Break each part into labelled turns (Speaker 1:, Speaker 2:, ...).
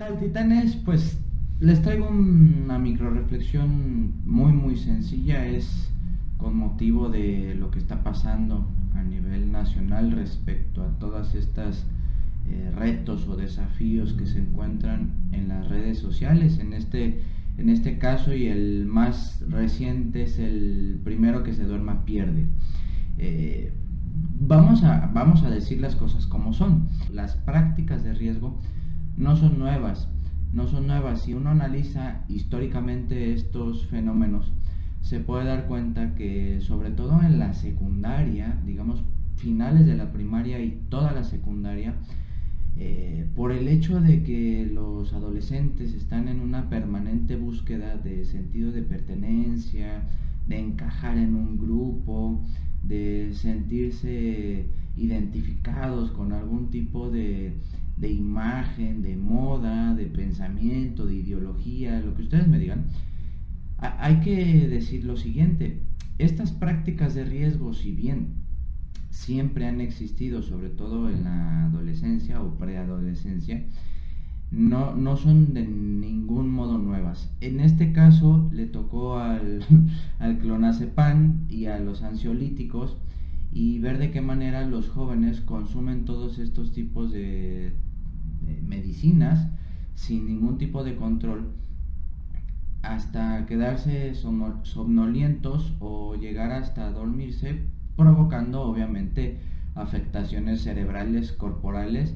Speaker 1: tal, titanes? Pues les traigo una micro reflexión muy, muy sencilla. Es con motivo de lo que está pasando a nivel nacional respecto a todas estas eh, retos o desafíos que se encuentran en las redes sociales. En este, en este caso y el más reciente es el primero que se duerma pierde. Eh, vamos, a, vamos a decir las cosas como son. Las prácticas de riesgo no son nuevas, no son nuevas. Si uno analiza históricamente estos fenómenos, se puede dar cuenta que sobre todo en la secundaria, digamos finales de la primaria y toda la secundaria, eh, por el hecho de que los adolescentes están en una permanente búsqueda de sentido de pertenencia, de encajar en un grupo, de sentirse identificados con algún tipo de, de imagen, de moda, de pensamiento, de ideología, lo que ustedes me digan, hay que decir lo siguiente, estas prácticas de riesgo, si bien siempre han existido, sobre todo en la adolescencia o preadolescencia, no, no son de ningún modo nuevas. En este caso le tocó al, al clonazepam y a los ansiolíticos y ver de qué manera los jóvenes consumen todos estos tipos de medicinas sin ningún tipo de control hasta quedarse somnolientos o llegar hasta dormirse, provocando obviamente afectaciones cerebrales, corporales,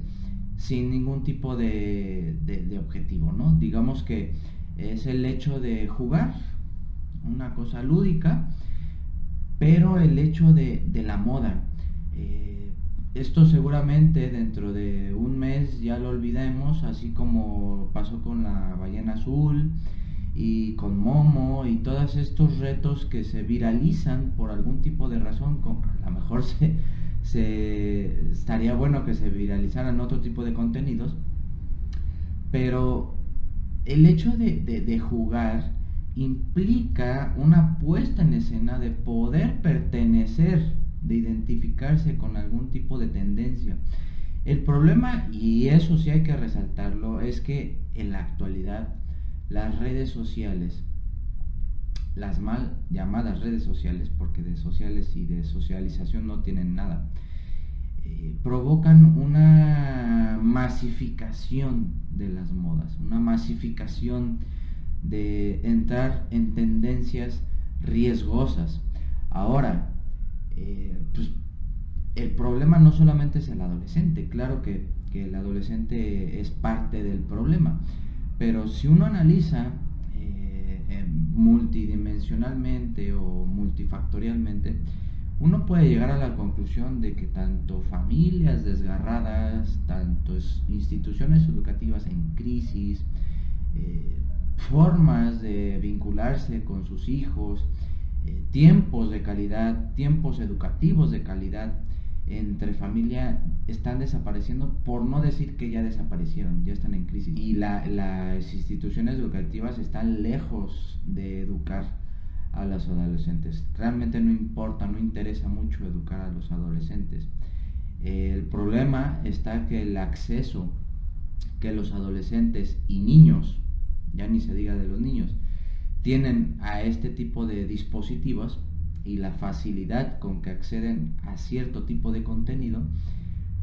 Speaker 1: sin ningún tipo de, objetivo, ¿no? Digamos que es el hecho de jugar, una cosa lúdica, pero el hecho de, la moda. Eh, esto seguramente dentro de un mes ya lo olvidemos, así como pasó con la ballena azul, y con Momo y todos estos retos que se viralizan por algún tipo de razón, a lo mejor se, estaría bueno que se viralizaran otro tipo de contenidos, pero el hecho de, de jugar implica una puesta en escena de poder pertenecer, de identificarse con algún tipo de tendencia. El problema, y eso sí hay que resaltarlo, es que en la actualidad las redes sociales, las mal llamadas redes sociales, porque de sociales y de socialización no tienen nada, eh, provocan una masificación de las modas, una masificación de entrar en tendencias riesgosas. Ahora, eh, pues el problema no solamente es el adolescente, claro que, que el adolescente es parte del problema, pero si uno analiza eh, multidimensionalmente o multifactorialmente, uno puede llegar a la conclusión de que tanto familias desgarradas, tanto instituciones educativas en crisis, eh, formas de vincularse con sus hijos, eh, tiempos de calidad, tiempos educativos de calidad, entre familia están desapareciendo, por no decir que ya desaparecieron, ya están en crisis. Y las instituciones educativas están lejos de educar a los adolescentes. Realmente no importa, no interesa mucho educar a los adolescentes. El problema está que el acceso que los adolescentes y niños, ya ni se diga de los niños, tienen a este tipo de dispositivos y la facilidad con que acceden a cierto tipo de contenido,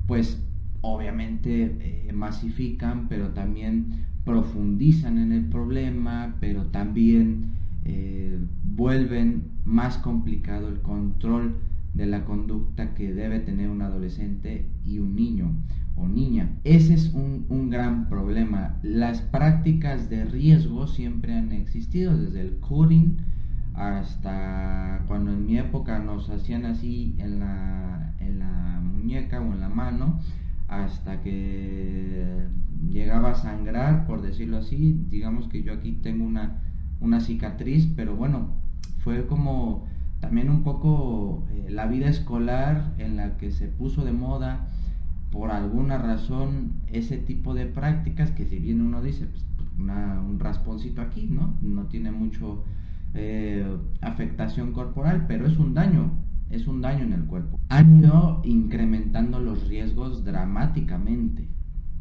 Speaker 1: pues obviamente eh, masifican, pero también profundizan en el problema, pero también eh, vuelven más complicado el control de la conducta que debe tener un adolescente y un niño o niña. Ese es un, un, gran problema. Las prácticas de riesgo siempre han existido, desde el coding, hasta cuando en mi época nos hacían así en la, en la muñeca o en la mano, hasta que llegaba a sangrar, por decirlo así. Digamos que yo aquí tengo una, una cicatriz, pero bueno, fue como también un poco eh, la vida escolar en la que se puso de moda por alguna razón ese tipo de prácticas que si bien uno dice pues, un rasponcito aquí, ¿no? No tiene mucho eh, afectación corporal, pero es un daño, es un daño en el cuerpo. Han ido incrementando los riesgos dramáticamente,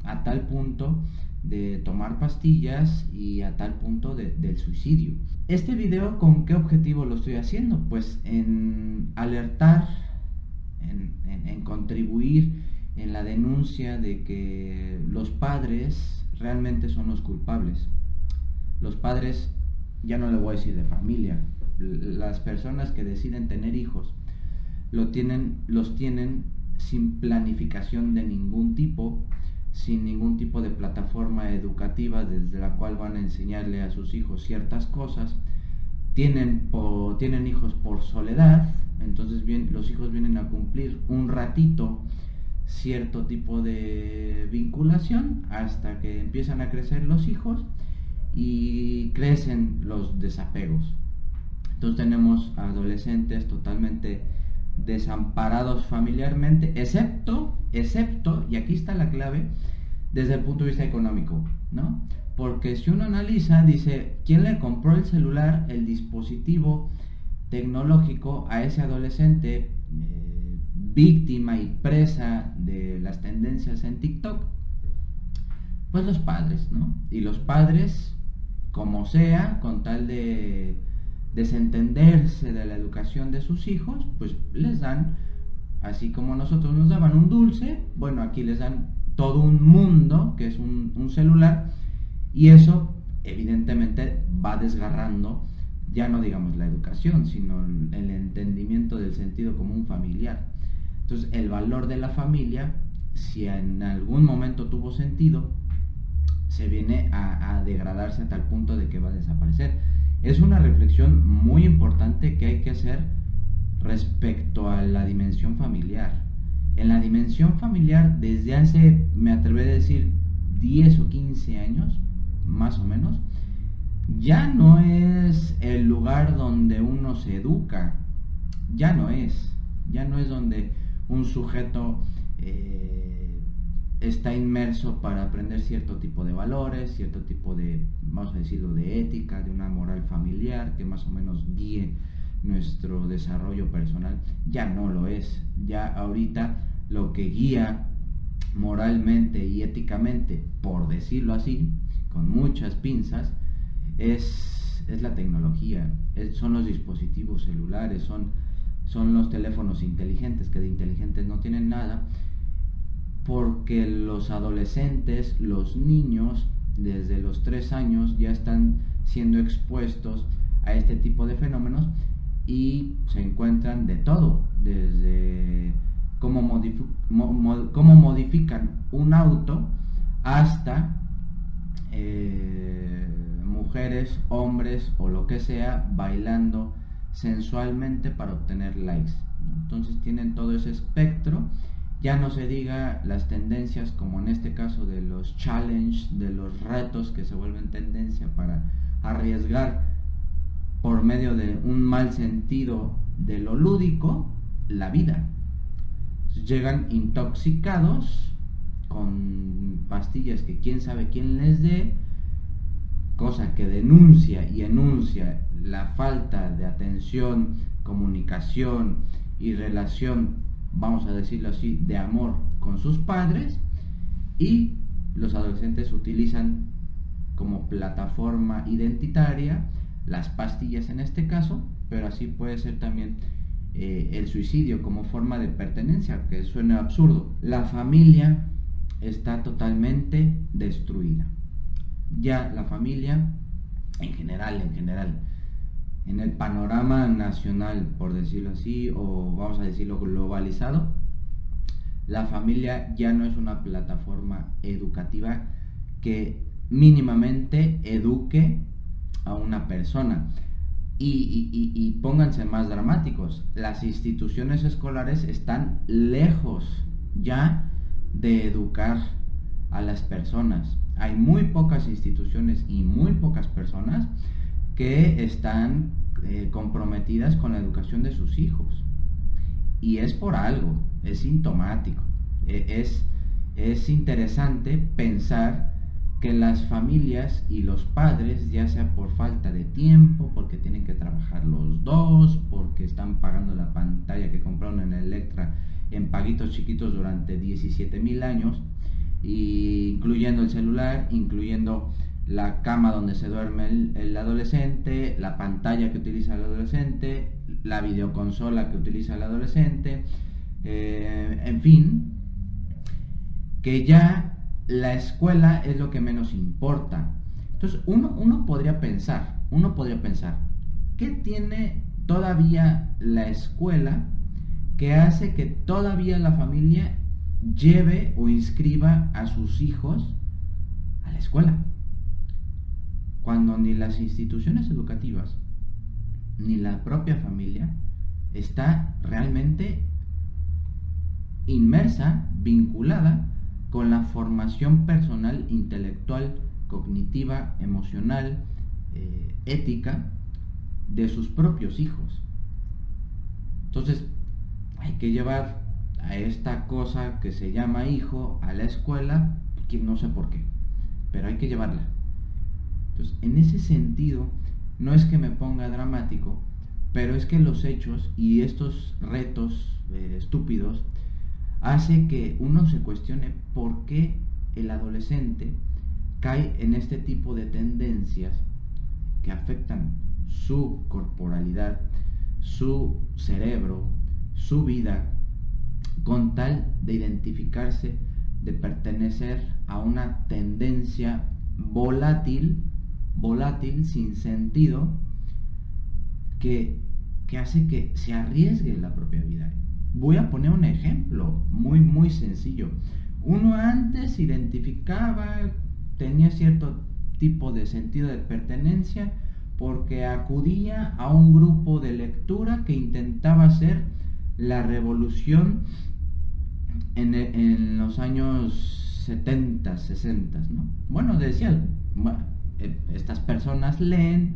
Speaker 1: a tal punto de tomar pastillas y a tal punto del suicidio. Este video, ¿con qué objetivo lo estoy haciendo? Pues en alertar, en, contribuir en la denuncia de que los padres realmente son los culpables. Los padres, ya no le voy a decir de familia, las personas que deciden tener hijos, lo tienen, los tienen sin planificación de ningún tipo, sin ningún tipo de plataforma educativa desde la cual van a enseñarle a sus hijos ciertas cosas, tienen, tienen hijos por soledad, entonces bien, los hijos vienen a cumplir un ratito cierto tipo de vinculación hasta que empiezan a crecer los hijos y crecen los desapegos. Entonces tenemos adolescentes totalmente desamparados familiarmente, excepto, excepto, y aquí está la clave, desde el punto de vista económico, ¿no? Porque si uno analiza, dice, ¿quién le compró el celular, el dispositivo tecnológico a ese adolescente eh, víctima y presa de las tendencias en TikTok? Pues los padres, ¿no? Y los padres, como sea, con tal de desentenderse de la educación de sus hijos, pues les dan, así como nosotros nos daban un dulce, bueno, aquí les dan todo un mundo, que es un, celular, y eso evidentemente va desgarrando, ya no digamos la educación, sino el entendimiento del sentido común familiar. Entonces, el valor de la familia, si en algún momento tuvo sentido, se viene a, degradarse a tal punto de que va a desaparecer es una reflexión muy importante que hay que hacer respecto a la dimensión familiar. En la dimensión familiar, desde hace, me atreveré a decir, 10 o 15 años, más o menos, ya no es el lugar donde uno se educa, ya no es, ya no es donde un sujeto eh, está inmerso para aprender cierto tipo de valores, cierto tipo de, vamos a decirlo, de ética, de una moral familiar que más o menos guíe nuestro desarrollo personal. Ya no lo es. Ya ahorita lo que guía moralmente y éticamente, por decirlo así, con muchas pinzas, es, es la tecnología, son los dispositivos celulares, son, son los teléfonos inteligentes, que de inteligentes no tienen nada, porque los adolescentes, los niños, desde los tres años ya están siendo expuestos a este tipo de fenómenos y se encuentran de todo, desde cómo, modifican un auto hasta eh, mujeres, hombres o lo que sea bailando sensualmente para obtener likes. Entonces tienen todo ese espectro ya no se diga las tendencias como en este caso de los challenge, de los retos que se vuelven tendencia para arriesgar por medio de un mal sentido de lo lúdico la vida. Llegan intoxicados con pastillas que quién sabe quién les dé, cosa que denuncia y enuncia la falta de atención, comunicación y relación vamos a decirlo así, de amor con sus padres y los adolescentes utilizan como plataforma identitaria las pastillas en este caso, pero así puede ser también eh, el suicidio como forma de pertenencia, que suena absurdo. La familia está totalmente destruida. Ya la familia, en general, en general, en el panorama nacional, por decirlo así, o vamos a decirlo globalizado, la familia ya no es una plataforma educativa que mínimamente eduque a una persona. Y, pónganse más dramáticos, las instituciones escolares están lejos ya de educar a las personas. Hay muy pocas instituciones y muy pocas personas que están eh, comprometidas con la educación de sus hijos. Y es por algo, es sintomático. E, es, es interesante pensar que las familias y los padres, ya sea por falta de tiempo, porque tienen que trabajar los dos, porque están pagando la pantalla que compraron en Electra en paguitos chiquitos durante 17 mil años, incluyendo el celular, incluyendo la cama donde se duerme el, adolescente, la pantalla que utiliza el adolescente, la videoconsola que utiliza el adolescente, eh, en fin, que ya la escuela es lo que menos importa. Entonces uno, uno podría pensar, uno podría pensar, ¿qué tiene todavía la escuela que hace que todavía la familia lleve o inscriba a sus hijos a la escuela? Cuando ni las instituciones educativas ni la propia familia está realmente inmersa, vinculada con la formación personal, intelectual, cognitiva, emocional, eh, ética de sus propios hijos. Entonces, hay que llevar a esta cosa que se llama hijo a la escuela, que no sé por qué, pero hay que llevarla. En ese sentido, no es que me ponga dramático, pero es que los hechos y estos retos eh, estúpidos hace que uno se cuestione por qué el adolescente cae en este tipo de tendencias que afectan su corporalidad, su cerebro, su vida, con tal de identificarse, de pertenecer a una tendencia volátil, volátil, sin sentido, que, que hace que se arriesgue la propia vida. Voy a poner un ejemplo muy, muy sencillo. Uno antes identificaba, tenía cierto tipo de sentido de pertenencia porque acudía a un grupo de lectura que intentaba hacer la revolución en, los años 70, 60, ¿no? Bueno, decía, estas personas leen,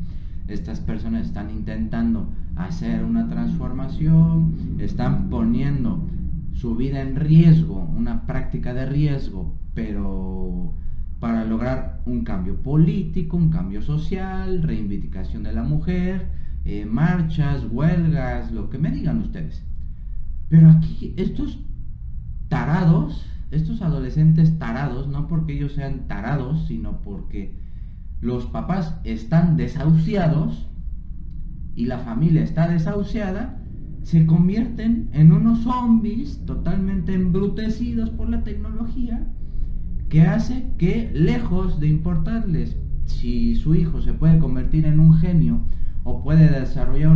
Speaker 1: estas personas están intentando hacer una transformación, están poniendo su vida en riesgo, una práctica de riesgo, pero para lograr un cambio político, un cambio social, reivindicación de la mujer, eh, marchas, huelgas, lo que me digan ustedes. Pero aquí estos tarados, estos adolescentes tarados, no porque ellos sean tarados, sino porque los papás están desahuciados y la familia está desahuciada, se convierten en unos zombies totalmente embrutecidos por la tecnología que hace que lejos de importarles si su hijo se puede convertir en un genio o puede desarrollar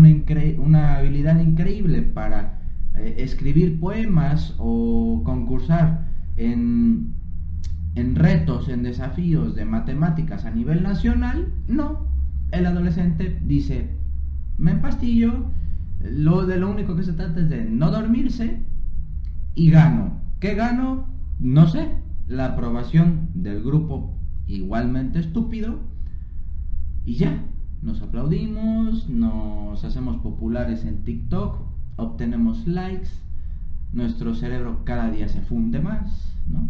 Speaker 1: una, habilidad increíble para eh, escribir poemas o concursar en en retos, en desafíos de matemáticas a nivel nacional, no. El adolescente dice, me empastillo, lo de lo único que se trata es de no dormirse y gano. ¿Qué gano? No sé. La aprobación del grupo igualmente estúpido y ya. Nos aplaudimos, nos hacemos populares en TikTok, obtenemos likes, nuestro cerebro cada día se funde más, ¿no?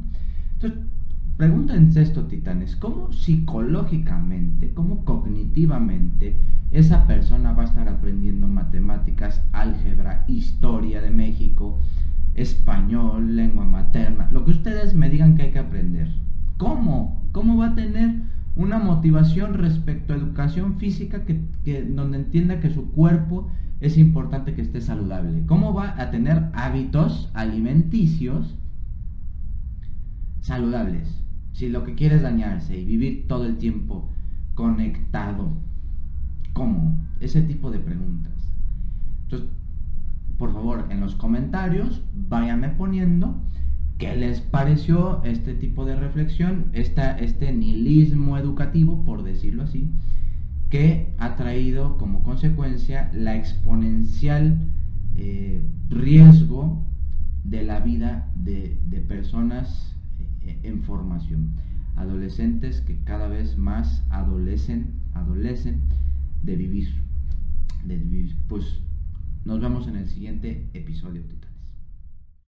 Speaker 1: Pregúntense esto, titanes, ¿cómo psicológicamente, cómo cognitivamente esa persona va a estar aprendiendo matemáticas, álgebra, historia de México, español, lengua materna, lo que ustedes me digan que hay que aprender? ¿Cómo? ¿Cómo va a tener una motivación respecto a educación física que, donde entienda que su cuerpo es importante que esté saludable? ¿Cómo va a tener hábitos alimenticios saludables? Si lo que quiere es dañarse y vivir todo el tiempo conectado, ¿cómo? Ese tipo de preguntas. Entonces, por favor, en los comentarios váyanme poniendo qué les pareció este tipo de reflexión, este nihilismo educativo, por decirlo así, que ha traído como consecuencia la exponencial eh, riesgo de la vida de, de personas en formación. Adolescentes que cada vez más adolecen, adolecen de vivir. De vivir. Pues nos vemos en el siguiente episodio,